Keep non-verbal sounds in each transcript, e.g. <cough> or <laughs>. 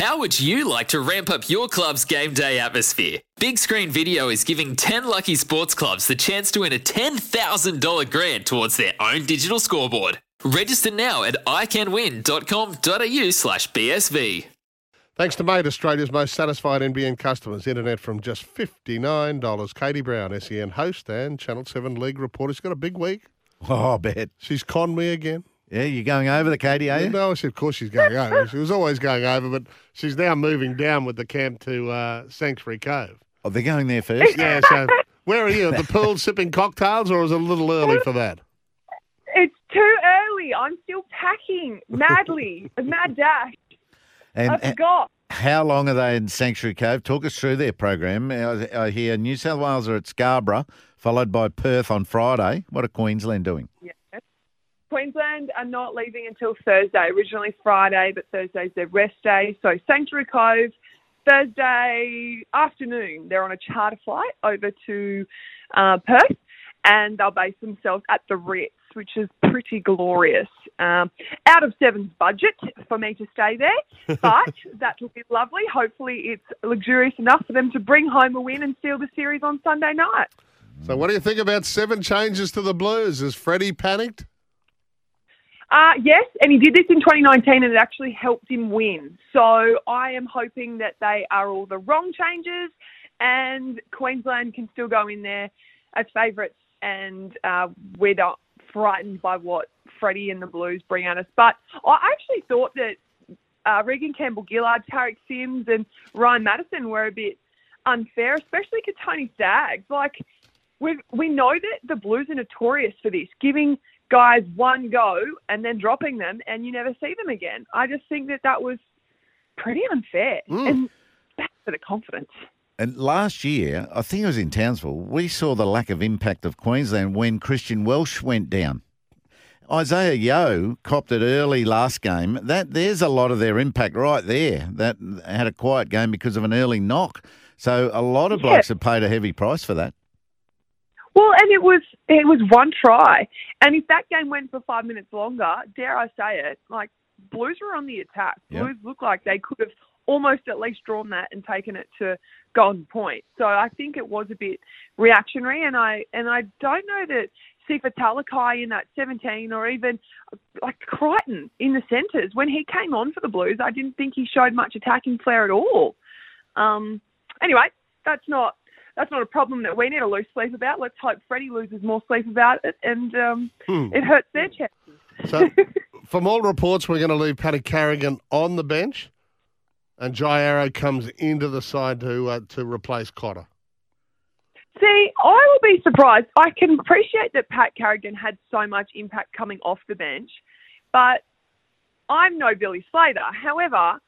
How would you like to ramp up your club's game day atmosphere? Big Screen Video is giving 10 lucky sports clubs the chance to win a $10,000 grant towards their own digital scoreboard. Register now at iCanWin.com.au slash BSV. Thanks to Mate, Australia's most satisfied NBN customers. Internet from just $59. Katie Brown, SEN host and Channel 7 League reporter. She's got a big week. Oh, I bet. She's conned me again. Yeah, you're going over the Katie, are you? No, I said, of course she's going over. She was always going over, but she's now moving down with the camp to uh, Sanctuary Cove. Oh, they're going there first? <laughs> Yeah, so where are you? At the pool sipping cocktails, or is it a little early for that? It's too early. I'm still packing madly. a mad dash. And I forgot. how long are they in Sanctuary Cove? Talk us through their program. I, I hear New South Wales are at Scarborough, followed by Perth on Friday. What are Queensland doing? Yeah. Queensland are not leaving until Thursday. Originally Friday, but Thursday's their rest day. So Sanctuary Cove, Thursday afternoon, they're on a charter flight over to uh, Perth, and they'll base themselves at the Ritz, which is pretty glorious. Um, out of Seven's budget for me to stay there, <laughs> but that will be lovely. Hopefully, it's luxurious enough for them to bring home a win and seal the series on Sunday night. So, what do you think about seven changes to the Blues? Is Freddie panicked? Uh, yes, and he did this in 2019 and it actually helped him win. So I am hoping that they are all the wrong changes and Queensland can still go in there as favourites and uh, we're not frightened by what Freddie and the Blues bring at us. But I actually thought that uh, Reagan Campbell Gillard, Tariq Sims, and Ryan Matterson were a bit unfair, especially to Tony Staggs. Like, we we know that the Blues are notorious for this, giving guys one go and then dropping them, and you never see them again. I just think that that was pretty unfair, mm. and back to the confidence. And last year, I think it was in Townsville, we saw the lack of impact of Queensland when Christian Welch went down. Isaah Yeo copped it early last game. That there's a lot of their impact right there. That had a quiet game because of an early knock. So a lot of Yeah. blokes have paid a heavy price for that. Well, and it was it was one try, and if that game went for five minutes longer, dare I say it, like Blues were on the attack. Yep. Blues looked like they could have almost at least drawn that and taken it to golden point. So I think it was a bit reactionary, and I and I don't know that Sifa Talakai in that 17 or even like Crichton in the centres when he came on for the Blues, I didn't think he showed much attacking flair at all. Um, anyway, that's not that's not a problem that we need to lose sleep about. Let's hope Freddie loses more sleep about it, and um, it hurts their chances. So, <laughs> from all reports, we're going to leave Paddy Carrigan on the bench, and Jai Arrow comes into the side to uh, to replace Cotter. See, I will be surprised. I can appreciate that Pat Carrigan had so much impact coming off the bench, but I'm no Billy Slater. However,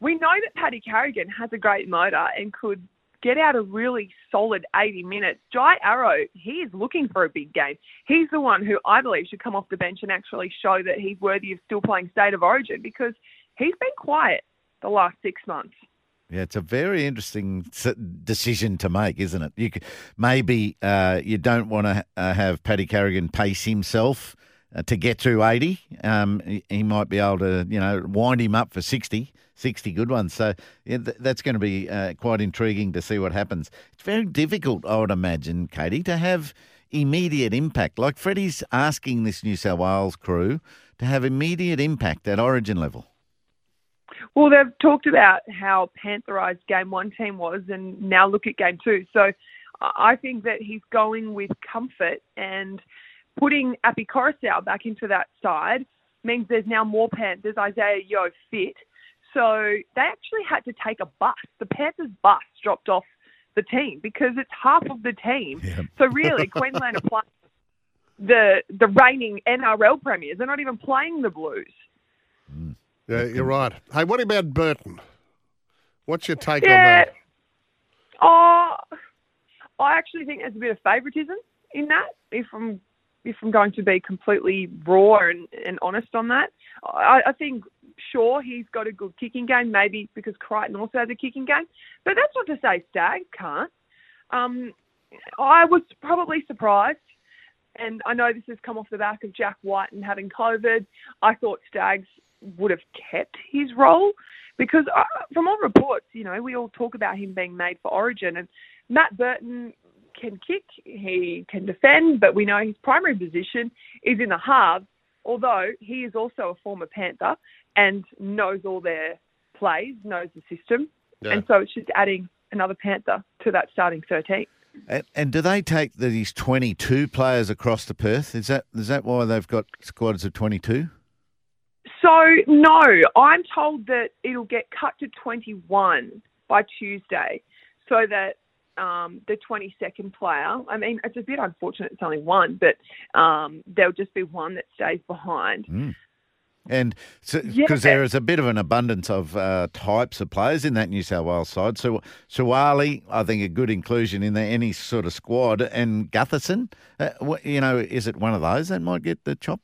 we know that Paddy Carrigan has a great motor and could get out a really solid 80 minutes. Jai Arrow, he is looking for a big game. He's the one who I believe should come off the bench and actually show that he's worthy of still playing State of Origin because he's been quiet the last six months. Yeah, it's a very interesting decision to make, isn't it? You could, maybe uh, you don't want to uh, have Paddy Carrigan pace himself to get through 80. Um, he, might be able to, you know, wind him up for 60, 60 good ones. So yeah, th- that's going to be uh, quite intriguing to see what happens. It's very difficult, I would imagine, Katie, to have immediate impact. Like Freddie's asking this New South Wales crew to have immediate impact at origin level. Well, they've talked about how pantherised game one team was, and now look at game two. So I think that he's going with comfort and putting Api Koroisau back into that side means there's now more Panthers. Isaah Yeo fit. So they actually had to take a bus. The Panthers bus dropped off the team because it's half of the team. So really, <laughs> Queensland are playing the the reigning NRL premiers. They're not even playing the Blues. Mm. Yeah, you're right. Hey, what about Burton? What's your take on that? Oh, I actually think there's a bit of favouritism in that. If I'm if I'm going to be completely raw and, and honest on that, I, I think sure he's got a good kicking game, maybe because Crichton also has a kicking game, but that's not to say Stag can't. Um, I was probably surprised, and I know this has come off the back of Jack Wighton having COVID. I thought Staggs would have kept his role, because uh, from all reports, you know, we all talk about him being made for Origin, and Matt Burton can kick, he can defend, but we know his primary position is in the halves. Although he is also a former Panther and knows all their plays, knows the system, Yeah. and so it's just adding another Panther to that starting thirteen. And, and do they take these 22 players across to Perth? Is that is that why they've got squads of 22? So no, I'm told that it'll get cut to 21 by Tuesday, so that um, the 22nd player. I mean, it's a bit unfortunate it's only one, but um, there'll just be one that stays behind. And because Yeah. there is a bit of an abundance of uh, types of players in that New South Wales side. So Suaalii, I think a good inclusion in there, any sort of squad. And Gutherson, uh, you know, is it one of those that might get the chop?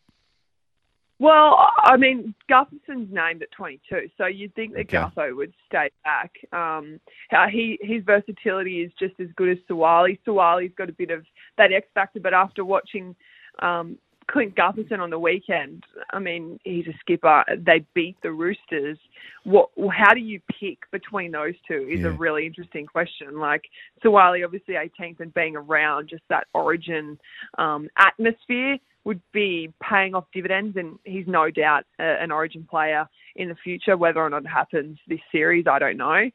Well, I mean, Gutherson's named at 22, so you'd think that Okay. Gutho would stay back. Um, how he his versatility is just as good as Suaalii. Suaalii's got a bit of that X factor, but after watching um, Clint Gutherson on the weekend, I mean, he's a skipper. They beat the Roosters. What? How do you pick between those two? Is a really interesting question. Like Suaalii, obviously 18th, and being around just that Origin um, atmosphere would be paying off dividends, and he's no doubt a, an Origin player in the future. Whether or not it happens this series, I don't know.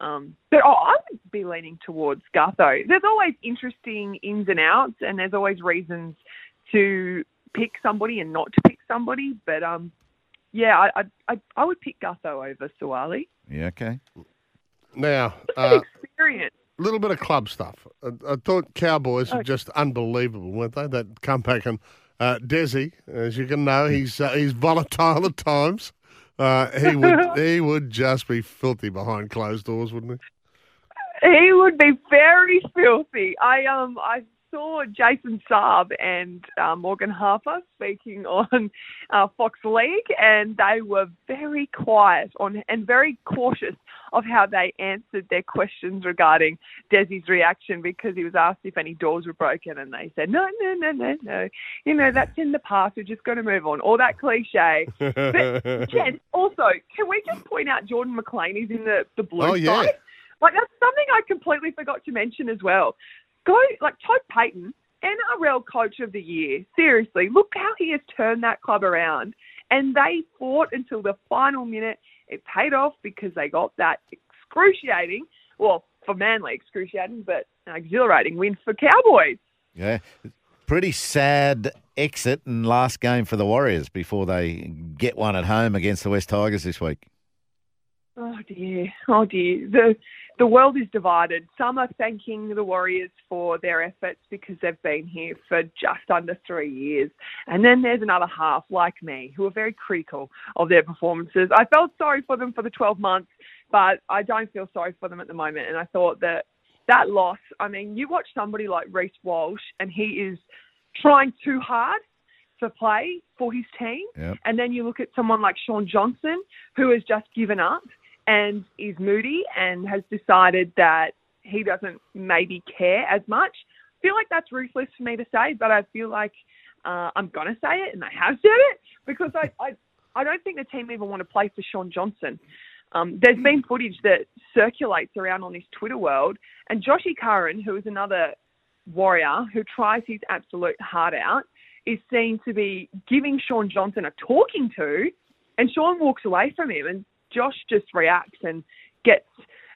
Um, but oh, I would be leaning towards Gutho. There's always interesting ins and outs, and there's always reasons to pick somebody and not to pick somebody. But um, yeah, I I, I, I would pick Gutho over Suaalii. Yeah, okay. Now, Good a little bit of club stuff. I, I thought Cowboys were just unbelievable, weren't they? That comeback and uh, Desi, as you can know, he's uh, he's volatile at times. Uh, he <laughs> would he would just be filthy behind closed doors, wouldn't he? He would be very filthy. I um I saw Jason Saab and uh, Morgan Harper speaking on uh, Fox League, and they were very quiet on and very cautious of how they answered their questions regarding Desi's reaction because he was asked if any doors were broken, and they said no, no, no, no, no. You know that's in the past. We're just going to move on. All that cliche. But <laughs> Jen, also, can we just point out Jordan McLean is in the the blue Oh, yeah. side? Like that's something I completely forgot to mention as well. Go like Todd Payten, NRL Coach of the Year. Seriously, look how he has turned that club around. And they fought until the final minute. It paid off because they got that excruciating, well, for Manly excruciating, but exhilarating win for Cowboys. Yeah. Pretty sad exit and last game for the Warriors before they get one at home against the West Tigers this week. Oh dear, oh dear. The the world is divided. Some are thanking the Warriors for their efforts because they've been here for just under three years, and then there's another half like me who are very critical of their performances. I felt sorry for them for the 12 months, but I don't feel sorry for them at the moment. And I thought that that loss. I mean, you watch somebody like Reece Walsh, and he is trying too hard to play for his team. Yep. And then you look at someone like Shaun Johnson, who has just given up and is moody and has decided that he doesn't maybe care as much. I feel like that's ruthless for me to say, but I feel like uh, I'm going to say it, and I have said it because I, I, I don't think the team even want to play for Shaun Johnson. Um, there's been footage that circulates around on this Twitter world, and Joshy Curran, who is another warrior who tries his absolute heart out, is seen to be giving Shaun Johnson a talking to, and Shaun walks away from him, and Josh just reacts and gets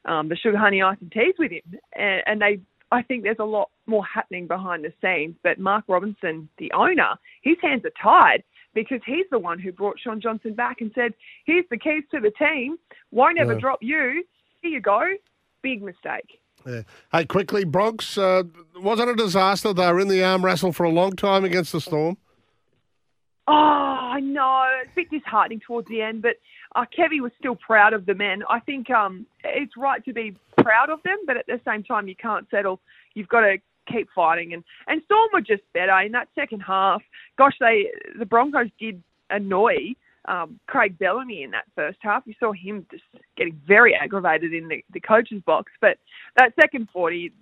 um, the sugar honey ice and teas with him, and, and they. I think there's a lot more happening behind the scenes, but Mark Robinson, the owner, his hands are tied because he's the one who brought Shaun Johnson back and said, "Here's the keys to the team. Won't ever Yeah. drop you. Here you go." Big mistake. Yeah. Hey, quickly, Bronx, uh, wasn't a disaster. They were in the arm wrestle for a long time against the Storm. Oh, I know. It's a bit disheartening towards the end, but uh, Kevy was still proud of the men. I think um, it's right to be proud of them, but at the same time, you can't settle. You've got to keep fighting. And, and Storm were just better in that second half. Gosh, they the Broncos did annoy um, Craig Bellamy in that first half. You saw him just getting very aggravated in the, the coach's box. But that second 40,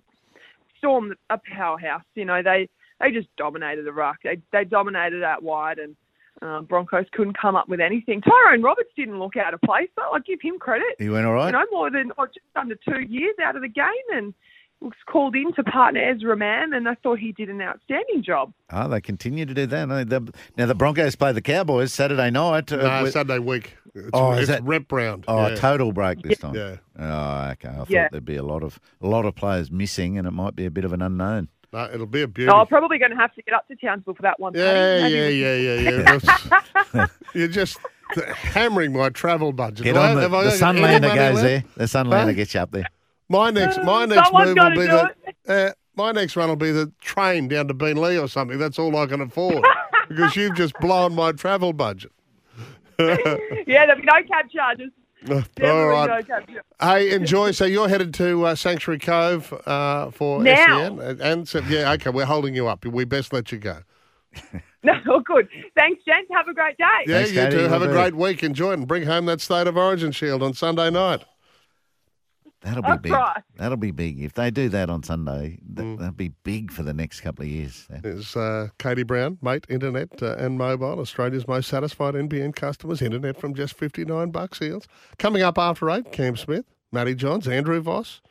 Storm a powerhouse. You know, they they just dominated the ruck. They they dominated out wide, and uh, Broncos couldn't come up with anything. Tyrone Roberts didn't look out of place, though. I give him credit. He went all right. You know, more than or just under two years out of the game, and was called in to partner Ezra Mam, and I thought he did an outstanding job. Oh, they continue to do that. Now the Broncos play the Cowboys Saturday night. uh, No, with- Sunday week. It's, Oh, is it's that- rep round. oh, yeah. total break this time. Yeah. Oh, okay. I thought Yeah. there'd be a lot of a lot of players missing, and it might be a bit of an unknown. No, it'll be a beauty. Oh, probably going to have to get up to Townsville for that one. yeah, Paddy. yeah, Maybe- yeah, yeah, yeah. <laughs> <laughs> You're just hammering my travel budget. Get on the, have I the Sunlander goes there. The Sunlander Huh? gets you up there. My next, my <laughs> next Someone's move will be do the. Uh, my next one will be the train down to Beenleigh or something. That's all I can afford because you've just blown my travel budget. yeah, there'll be no cab charges. All <laughs> Definitely right. no cab charges. Hey, enjoy. So you're headed to uh, Sanctuary Cove uh, for Now. SEN, and, and so, yeah, okay, we're holding you up. We best let you go. <laughs> No, all good. Thanks, gents. Have a great day. Yeah, Thanks, you Katie. do. Have a great week. Enjoy it and bring home that State of Origin shield on Sunday night. That'll be That's big. right. That'll be big. If they do that on Sunday, th- Mm. that'll be big for the next couple of years. Is uh, Katie Brown, mate, internet uh, and mobile, Australia's most satisfied NBN customers, internet from just 59 bucks eels. Coming up after 8, Cam Smith, Matty Johns, Andrew Voss.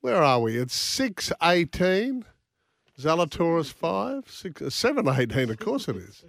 Where are we? It's 6.18. Zalatoris 5, 6, uh, 7.18, of course it is.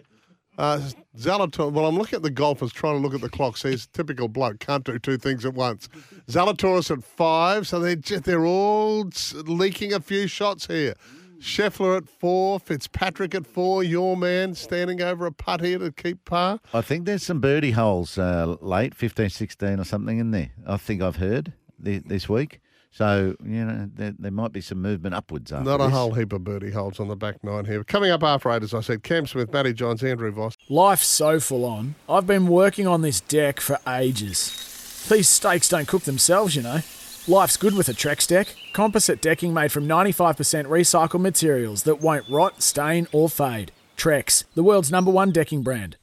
Uh, Zalator, well, I'm looking at the golfers trying to look at the clock. Says typical bloke can't do two things at once. Zalatoris at five, so they're just, they're all leaking a few shots here. Scheffler at four, Fitzpatrick at four, your man standing over a putt here to keep par. I think there's some birdie holes uh, late, 15, 16 or something in there. I think I've heard thi- this week. So, you know, there, there might be some movement upwards after Not a this. whole heap of birdie holes on the back nine here. Coming up after eight, as I said, Cam Smith, Matty Johns, Andrew Voss. Life's so full on. I've been working on this deck for ages. These steaks don't cook themselves, you know. Life's good with a Trex deck. Composite decking made from 95% recycled materials that won't rot, stain, or fade. Trex, the world's number one decking brand.